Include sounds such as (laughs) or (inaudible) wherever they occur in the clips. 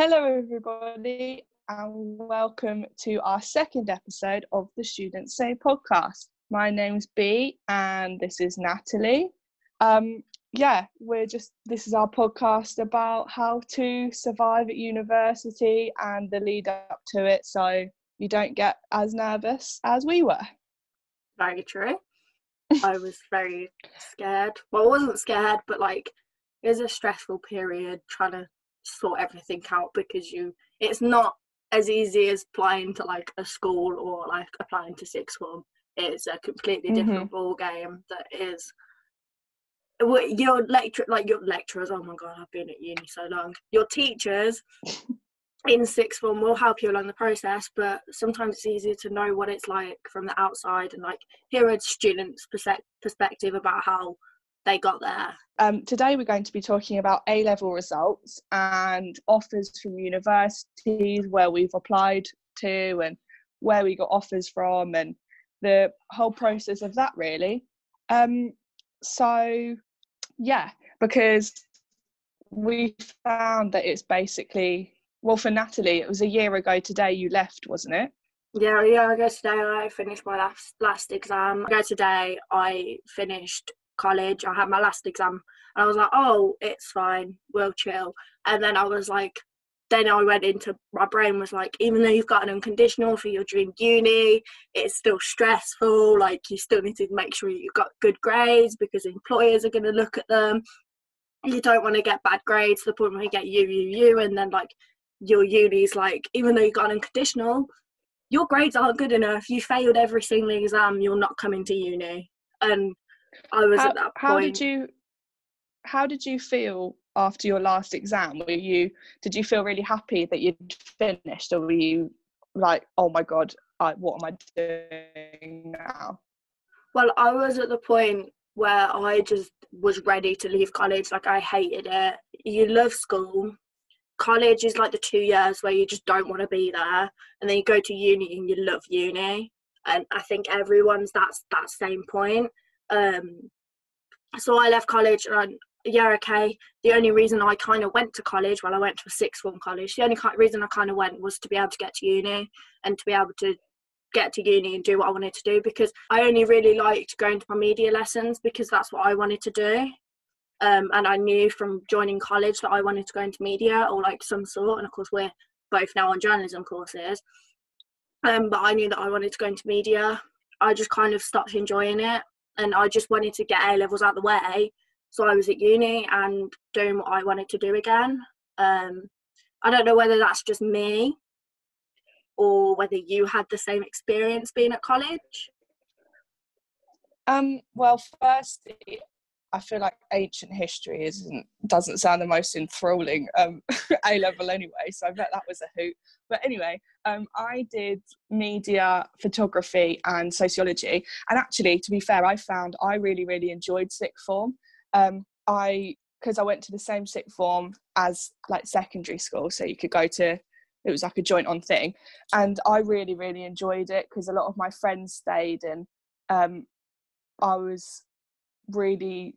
Hello, everybody, and welcome to our second episode of the Students Say podcast. My name's Bea, and this is Natalie. Um, yeah, we're just this is our podcast about how to survive at university and the lead up to it, so you don't get as nervous as we were. Very true. I was very scared. Well, I wasn't scared, but like it was a stressful period trying to sort everything out because you it's not as easy as applying to like a school or like applying to sixth form. It's a completely different mm-hmm. ball game that is your lecture like your lecturers oh my god i've been at uni so long your teachers in sixth form will help you along the process but sometimes it's easier to know what it's like from the outside and like hear a student's perspective about how they got there. Um, today we're going to be talking about a level results and offers from universities where we've applied to and where we got offers from and the whole process of that really. Um, so yeah because we found that it's basically well for natalie it was a year ago today you left wasn't it? Yeah a year ago today i finished my last last exam. Ago today i finished college i had my last exam and i was like oh it's fine we'll chill and then i was like then I went into my brain was like, even though you've got an unconditional for your dream uni, it's still stressful. Like you still need to make sure you've got good grades because employers are going to look at them. You don't want to get bad grades to the point where you get U U U, and then like your uni's like, even though you've got an unconditional, your grades aren't good enough. You failed every single exam. You're not coming to uni. And I was how, at that point. How did you? How did you feel after your last exam were you did you feel really happy that you'd finished or were you like oh my god I, what am i doing now well i was at the point where i just was ready to leave college like i hated it you love school college is like the two years where you just don't want to be there and then you go to uni and you love uni and i think everyone's that's that same point um so i left college and yeah, okay. The only reason I kind of went to college, well, I went to a sixth form college. The only reason I kind of went was to be able to get to uni and to be able to get to uni and do what I wanted to do because I only really liked going to my media lessons because that's what I wanted to do. Um, and I knew from joining college that I wanted to go into media or like some sort. And of course, we're both now on journalism courses. Um, but I knew that I wanted to go into media. I just kind of stopped enjoying it and I just wanted to get A levels out the way so I was at uni and doing what I wanted to do again. Um, I don't know whether that's just me or whether you had the same experience being at college. Um, well, firstly, I feel like ancient history isn't doesn't sound the most enthralling um, (laughs) A level anyway, so I bet that was a hoot. But anyway, um, I did media, photography, and sociology. And actually, to be fair, I found I really, really enjoyed sixth form um, I because I went to the same sixth form as like secondary school, so you could go to it was like a joint on thing, and I really really enjoyed it because a lot of my friends stayed and um, I was really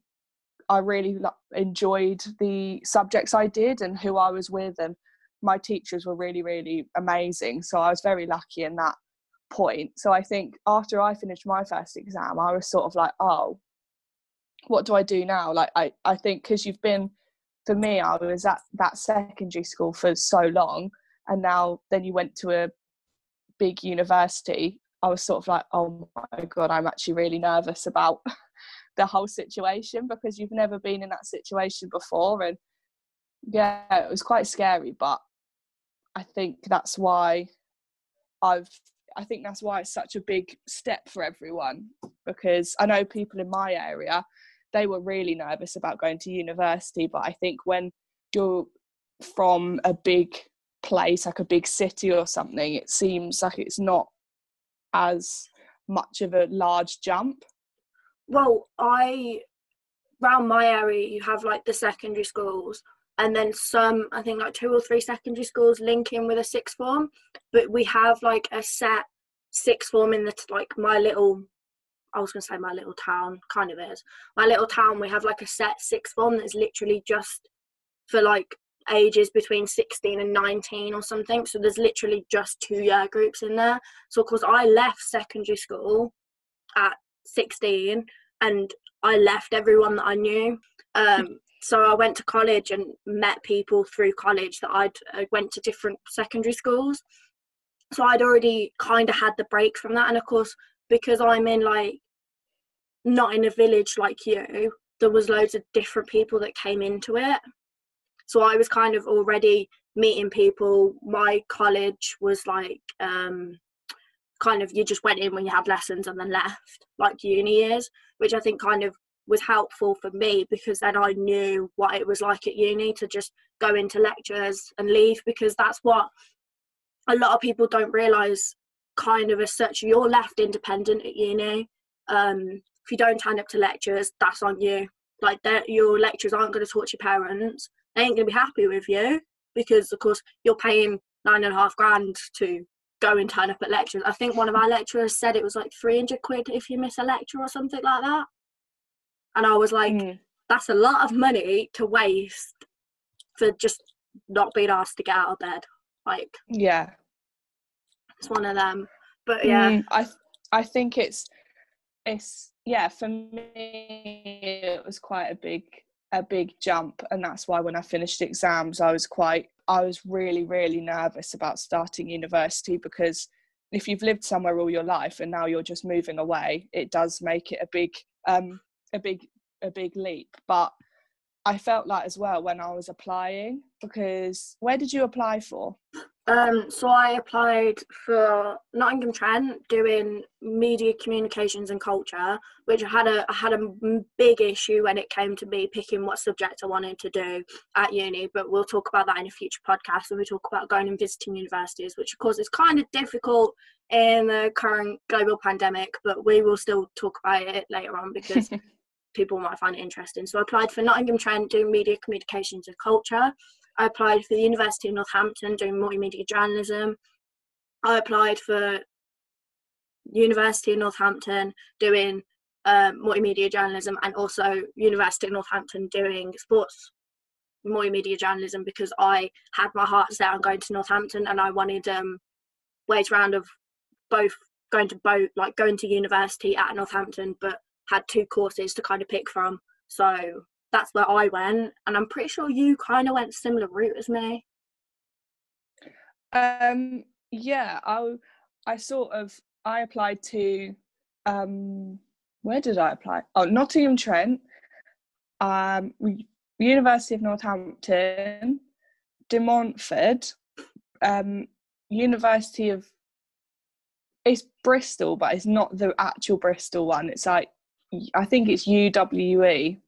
I really enjoyed the subjects I did and who I was with and my teachers were really really amazing so I was very lucky in that point so I think after I finished my first exam I was sort of like oh what do I do now? Like I, I think because you've been for me, I was at that secondary school for so long, and now then you went to a big university. I was sort of like, oh my god, I'm actually really nervous about the whole situation because you've never been in that situation before, and yeah, it was quite scary. But I think that's why I've I think that's why it's such a big step for everyone because I know people in my area they were really nervous about going to university. But I think when you're from a big place, like a big city or something, it seems like it's not as much of a large jump. Well, I around my area you have like the secondary schools and then some i think like two or three secondary schools link in with a sixth form but we have like a set sixth form in the like my little I was going to say my little town, kind of is. My little town, we have like a set sixth form that's literally just for like ages between 16 and 19 or something. So there's literally just two year groups in there. So, of course, I left secondary school at 16 and I left everyone that I knew. Um, so I went to college and met people through college that I'd I went to different secondary schools. So I'd already kind of had the break from that. And of course, because I'm in like not in a village like you, there was loads of different people that came into it. So I was kind of already meeting people. My college was like um, kind of you just went in when you had lessons and then left, like uni is, which I think kind of was helpful for me because then I knew what it was like at uni to just go into lectures and leave because that's what a lot of people don't realise kind of as such you're left independent at uni. Um, if you don't turn up to lectures that's on you. Like that your lecturers aren't going to talk to your parents. They ain't going to be happy with you because of course you're paying nine and a half grand to go and turn up at lectures. I think one of our lecturers said it was like 300 quid if you miss a lecture or something like that. And i was like mm. that's a lot of money to waste for just not being asked to get out of bed. Like yeah. it's one of them. But yeah. Mm, i i think it's it's yeah for me it was quite a big a big jump and that's why when i finished exams i was quite i was really really nervous about starting university because if you've lived somewhere all your life and now you're just moving away it does make it a big um a big a big leap. But i felt like as well when i was applying because where did you apply for um, so I applied for Nottingham Trent doing media communications and culture, which I had a I had a big issue when it came to me picking what subject I wanted to do at uni. But we'll talk about that in a future podcast when we talk about going and visiting universities, which of course is kind of difficult in the current global pandemic. But we will still talk about it later on because (laughs) people might find it interesting. So I applied for Nottingham Trent doing media communications and culture. I applied for the University of Northampton doing multimedia journalism. I applied for University of Northampton doing um, multimedia journalism and also University of Northampton doing sports multimedia journalism because I had my heart set on going to Northampton and I wanted um ways round of both going to both like going to university at Northampton but had two courses to kind of pick from. So that's where I went, and I'm pretty sure you kind of went similar route as me. Um, yeah, I I sort of I applied to um, where did I apply? Oh, Nottingham Trent, um, University of Northampton, De Montfort, um, University of it's Bristol, but it's not the actual Bristol one. It's like I think it's UWE,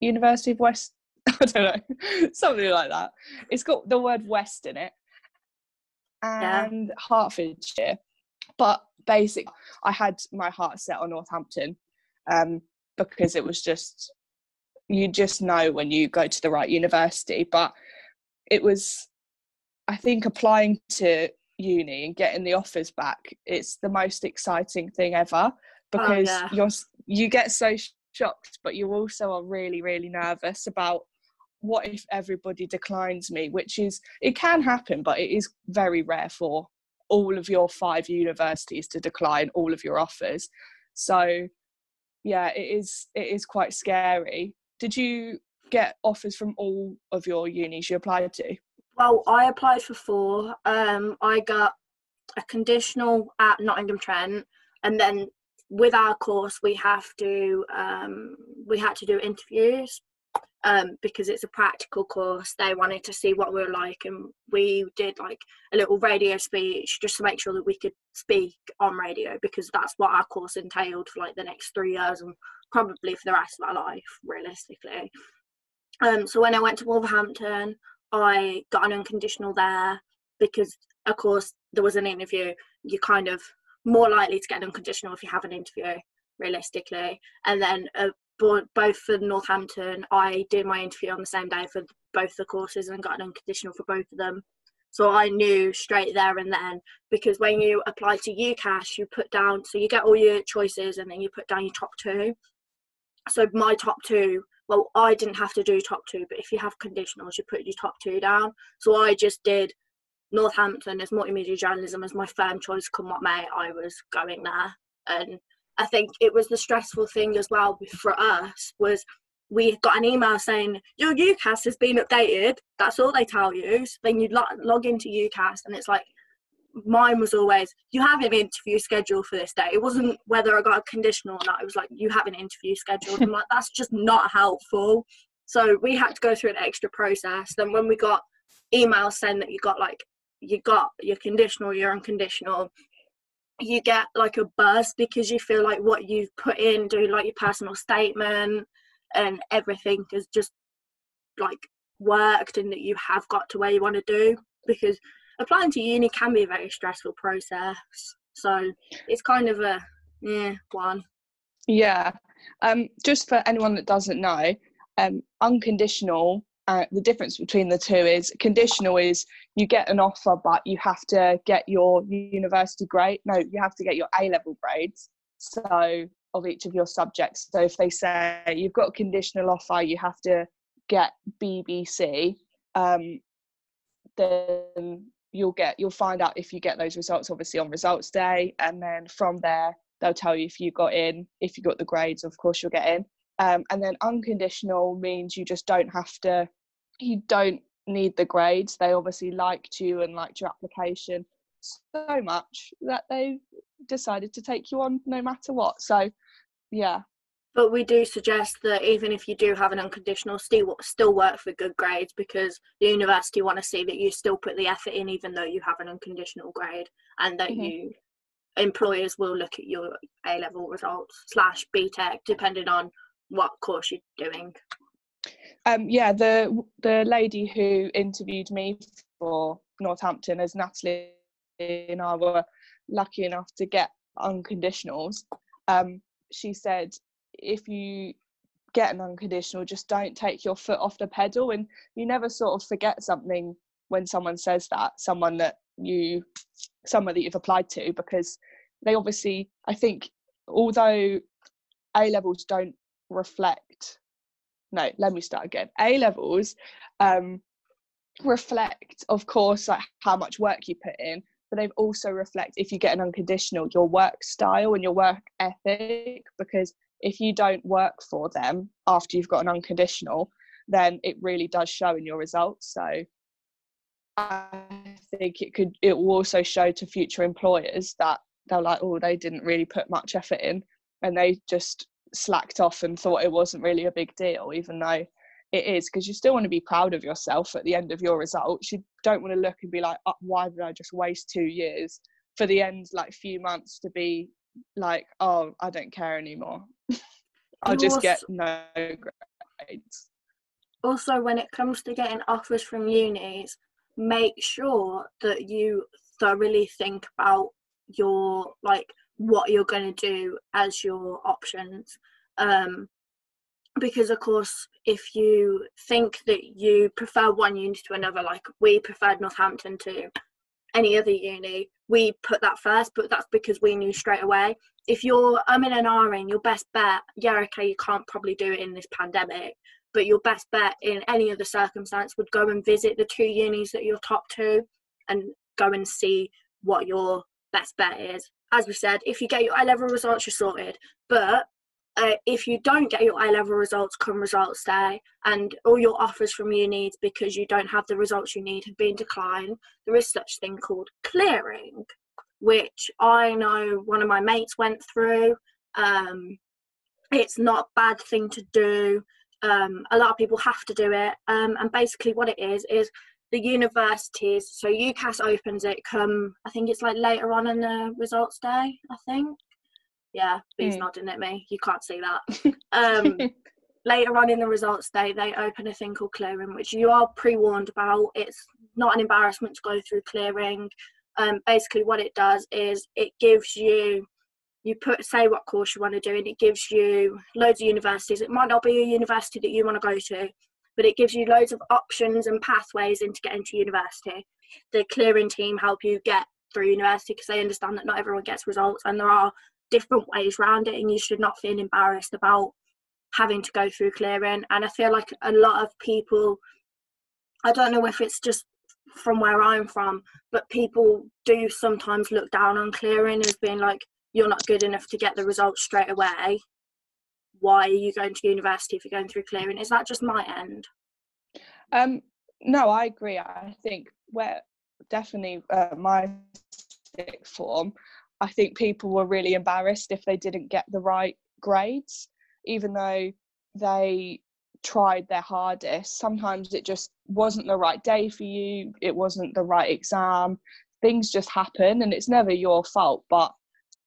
University of West. (laughs) I don't know, something like that. It's got the word West in it, and yeah. Hertfordshire. But basically, I had my heart set on Northampton um, because it was just you just know when you go to the right university. But it was, I think, applying to uni and getting the offers back. It's the most exciting thing ever oh, because oh, yeah. you're you get so shocked, but you also are really, really nervous about what if everybody declines me, which is, it can happen, but it is very rare for all of your five universities to decline all of your offers. So, yeah, it is, it is quite scary. Did you get offers from all of your unis you applied to? Well, I applied for four. Um, I got a conditional at Nottingham Trent, and then with our course we have to um, we had to do interviews um, because it's a practical course. They wanted to see what we are like and we did like a little radio speech just to make sure that we could speak on radio because that's what our course entailed for like the next three years and probably for the rest of our life realistically. Um, so when i went to wolverhampton i got an unconditional there because of course there was an interview. You kind of more likely to get an unconditional if you have an interview realistically. And then uh, both for northampton i did my interview on the same day for both the courses and got an unconditional for both of them. So i knew straight there and then because when you apply to UCAS, you put down so you get all your choices and then you put down your top two. So my top two well, I didn't have to do top two, but if you have conditionals, you put your top two down. So I just did Northampton as multimedia journalism as my firm choice. Come what may, I was going there, and I think it was the stressful thing as well for us was we got an email saying your UCAS has been updated. That's all they tell you. So then you log, log into UCAS, and it's like mine was always you have an interview scheduled for this day. It wasn't whether I got a conditional or not. It was like you have an interview scheduled. I'm like that's just not helpful. So we had to go through an extra process. Then when we got emails saying that you got like you got your conditional, your unconditional, you get like a buzz because you feel like what you've put in, do like your personal statement and everything has just like worked and that you have got to where you want to do because applying to uni can be a very stressful process. So it's kind of a yeah one. Yeah. Um, just for anyone that doesn't know, um, unconditional. Uh, the difference between the two is conditional is you get an offer, but you have to get your university grade. No, you have to get your A level grades. So of each of your subjects. So if they say you've got a conditional offer, you have to get BBC. Um, then you'll get you'll find out if you get those results obviously on results day and then from there they'll tell you if you got in if you got the grades of course you'll get in um, and then unconditional means you just don't have to you don't need the grades. They obviously liked you and liked your application so much that they decided to take you on no matter what. So yeah. But we do suggest that even if you do have an unconditional, still still work for good grades because the university want to see that you still put the effort in, even though you have an unconditional grade, and that mm-hmm. you employers will look at your A level results slash BTEC depending on what course you're doing. Um, yeah, the the lady who interviewed me for Northampton, as Natalie and I were lucky enough to get unconditionals. Um, she said if you get an unconditional, just don't take your foot off the pedal. And you never sort of forget something when someone says that, someone that you, someone that you've applied to, because they obviously, I think, although A levels don't reflect, no, let me start again. A levels um, reflect, of course, like how much work you put in, but they've also reflect if you get an unconditional your work style and your work ethic because if you don't work for them after you've got an unconditional, then it really does show in your results. So I think it could it will also show to future employers that they're like, oh, they didn't really put much effort in and they just slacked off and thought it wasn't really a big deal, even though it is, because you still want to be proud of yourself at the end of your results. You don't want to look and be like, oh, why did I just waste two years for the end like few months to be like, oh, I don't care anymore. I'll just get no grades. Also, when it comes to getting offers from unis, make sure that you thoroughly think about your like what you're going to do as your options um because of course if you think that you prefer one uni to another like we preferred northampton to any other uni we put that first but that's because we knew straight away if you're I'm in an RN, your best bet, yeah, okay, you can't probably do it in this pandemic, but your best bet in any other circumstance would go and visit the two unis that you're top two and go and see what your best bet is. As we said, if you get your A level results, you're sorted. But uh, if you don't get your A level results come results day and all your offers from unis because you don't have the results you need have been declined, there is such thing called clearing which I know one of my mates went through. Um, it's not a bad thing to do. Um, a lot of people have to do it. Um, and basically, what it is is the universities. So UCAS opens it come. I think it's like later on in the results day. I think. Yeah, he's mm. nodding at me. You can't see that. (laughs) Um, (laughs) later on in the results day, they open a thing called clearing, which you are pre-warned about. It's not an embarrassment to go through clearing um, basically what it does is it gives you you put say what course you want to do and it gives you loads of universities it might not be a university that you want to go to but it gives you loads of options and pathways into getting to university the clearing team help you get through university because they understand that not everyone gets results and there are different ways around it and you should not feel embarrassed about having to go through clearing. And I feel like a lot of people, I don't know if it's just from where I'm from, but people do sometimes look down on clearing as being like, you're not good enough to get the results straight away. Why are you going to university if you're going through clearing? Is that just my end? Um, no, I agree. I think where definitely uh, my sixth form, I think people were really embarrassed if they didn't get the right grades, even though they tried their hardest. Sometimes it just wasn't the right day for you, it wasn't the right exam. Things just happen and it's never your fault. But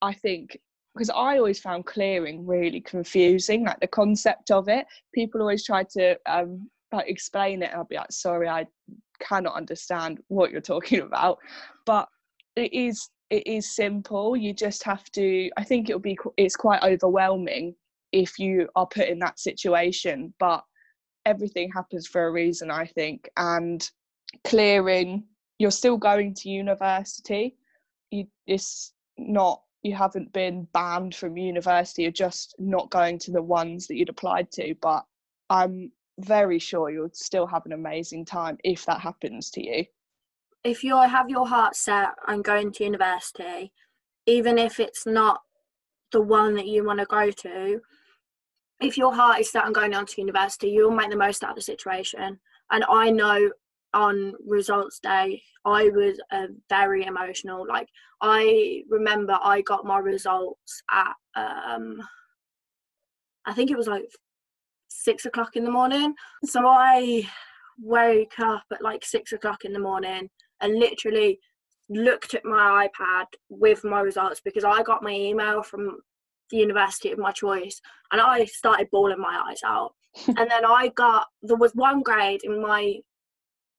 I think because I always found clearing really confusing, like the concept of it. People always try to um, like explain it, and I'll be like, sorry, I cannot understand what you're talking (laughs) about. But it is it is simple. You just have to. I think it'll be it's quite overwhelming if you are put in that situation, but everything happens for a reason, I think. And clearing, you're still going to university. You, it's not, you haven't been banned from university, you're just not going to the ones that you'd applied to. But I'm very sure you'll still have an amazing time if that happens to you. If you have your heart set on going to university, even if it's not the one that you want to go to, if your heart is set on going on to university, you'll make the most out of the situation. And I know on results day, I was uh, very emotional. Like I remember, I got my results at um, I think it was like six o'clock in the morning. So I woke up at like six o'clock in the morning and literally looked at my iPad with my results because I got my email from the university of my choice and I started bawling my eyes out. (laughs) and then I got there was one grade in my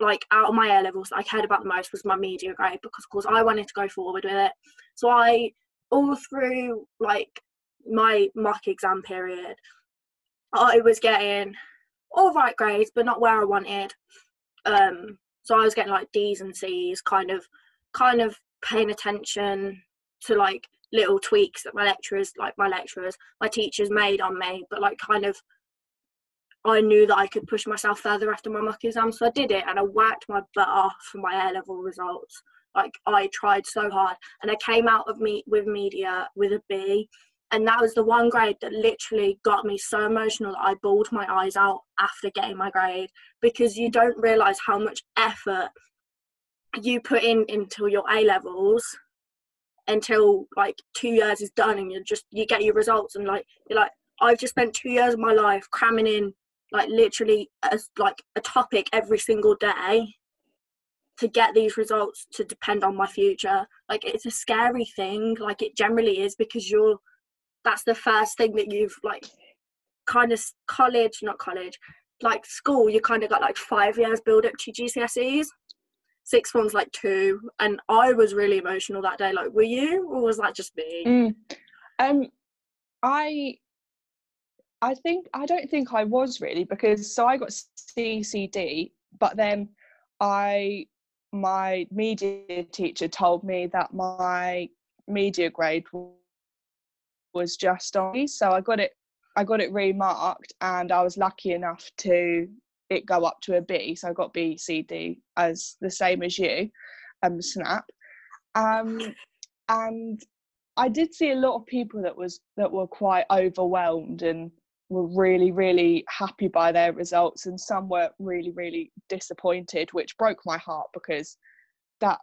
like out of my A levels I cared about the most was my media grade because of course I wanted to go forward with it. So I all through like my mock exam period I was getting all right grades but not where I wanted. Um so I was getting like D's and C's kind of kind of paying attention to like little tweaks that my lecturers, like my lecturers, my teachers made on me, but like kind of I knew that I could push myself further after my mock exam, so I did it and I worked my butt off for my A level results. Like I tried so hard, and I came out of me with media with a B, and that was the one grade that literally got me so emotional that I bawled my eyes out after getting my grade because you don't realize how much effort you put in until your A levels until like two years is done and you just you get your results and like you're like I've just spent two years of my life cramming in like literally as like a topic every single day to get these results to depend on my future. Like it's a scary thing like it generally is because you're that's the first thing that you've like kind of college not college like school you kind of got like five years build up to GCSEs six forms like two and i was really emotional that day like were you or was that just me? Mm. um i i think i don't think i was really because so i got ccd but then i my media teacher told me that my media grade was just on so i got it i got it remarked and i was lucky enough to it go up to a B. So I got B, C, D as the same as you, um, Snap. Um, and I did see a lot of people that was that were quite overwhelmed and were really, really happy by their results, and some were really, really disappointed, which broke my heart because that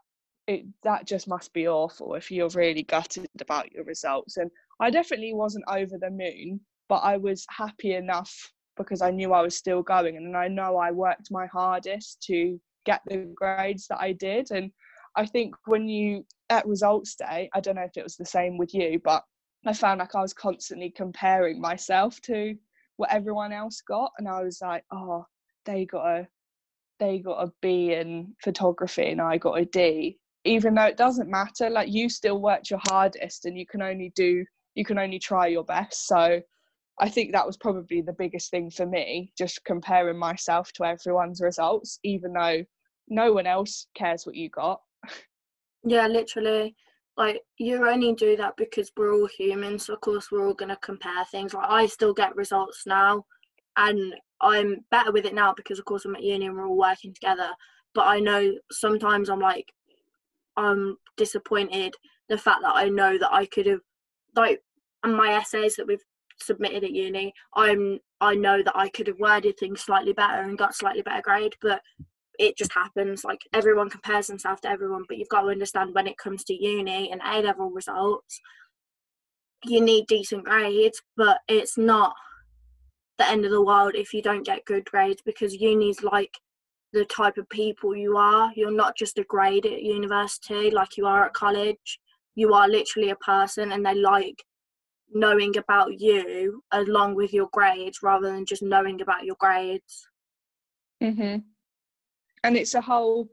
it that just must be awful if you're really gutted about your results. And I definitely wasn't over the moon, but I was happy enough because I knew I was still going and I know I worked my hardest to get the grades that I did. And I think when you at results day, I don't know if it was the same with you, but I found like I was constantly comparing myself to what everyone else got and I was like, oh, they got a they got a B in photography and I got a D. Even though it doesn't matter, like you still worked your hardest and you can only do you can only try your best. So I think that was probably the biggest thing for me, just comparing myself to everyone's results, even though no one else cares what you got. Yeah, literally. Like you only do that because we're all humans of course we're all going to compare things. Like i still get results now and i'm better with it now because of course i'm at uni and we're all working together. But i know sometimes i'm like i'm disappointed the fact that i know that i could have like and my essays that we've submitted at uni i'm i know that i could have worded things slightly better and got slightly better grade but it just happens. Like everyone compares themselves to everyone, but you've got to understand when it comes to uni and A level results, you need decent grades, but it's not the end of the world if you don't get good grades because uni's like the type of people you are. You're not just a grade at university like you are at college. You are literally a person, and they like knowing about you along with your grades rather than just knowing about your grades. Mhm and it's a whole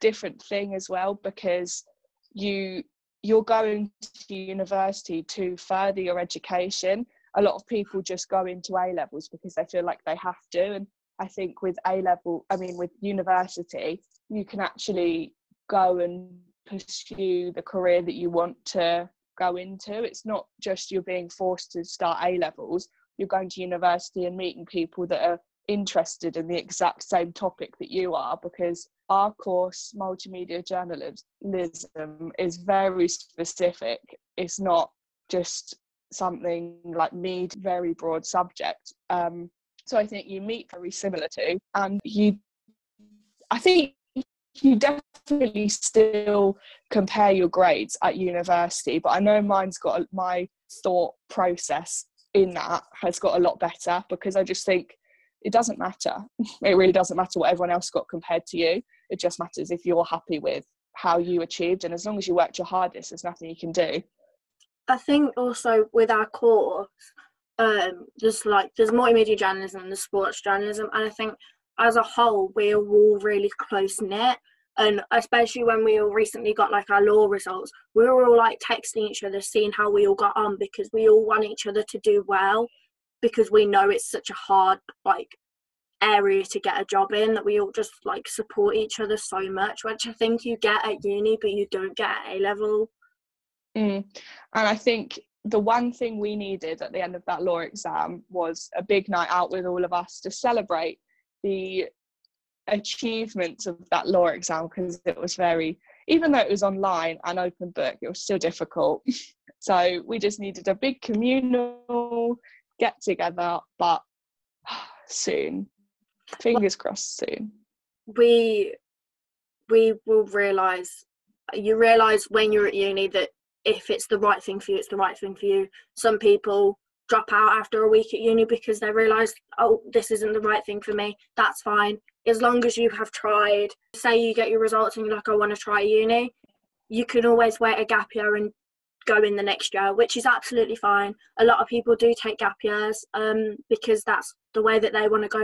different thing as well because you you're going to university to further your education. A lot of people just go into a levels because they feel like they have to. And i think with a level i mean with university you can actually go and pursue the career that you want to go into. It's not just you're being forced to start a levels. You're going to university and meeting people that are interested in the exact same topic that you are because our course multimedia journalism is very specific. It's not just something like me very broad subject. Um, so i think you meet very similar to and you i think you definitely still compare your grades at university but i know mine's got my thought process in that has got a lot better because i just think it doesn't matter. (laughs) It really doesn't matter what everyone else got compared to you. It just matters if you're happy with how you achieved, and as long as you worked your hardest, there's nothing you can do. I think also with our course, um, there's like there's multimedia journalism and the sports journalism, and I think as a whole we're all really close knit. And especially when we all recently got like our law results, we were all like texting each other, seeing how we all got on because we all want each other to do well because we know it's such a hard like area to get a job in that we all just like support each other so much which i think you get at uni but you don't get at a level mm. and i think the one thing we needed at the end of that law exam was a big night out with all of us to celebrate the achievements of that law exam because it was very even though it was online and open book it was still difficult (laughs) so we just needed a big communal get together, but soon. Fingers crossed soon. We we will realise you realise when you're at uni that if it's the right thing for you, it's the right thing for you. Some people drop out after a week at uni because they realise, oh, this isn't the right thing for me. That's fine. As long as you have tried, say you get your results and you're like, I want to try uni, you can always wait a gap year and go in the next year, which is absolutely fine. A lot of people do take gap years um, because that's the way that they want to go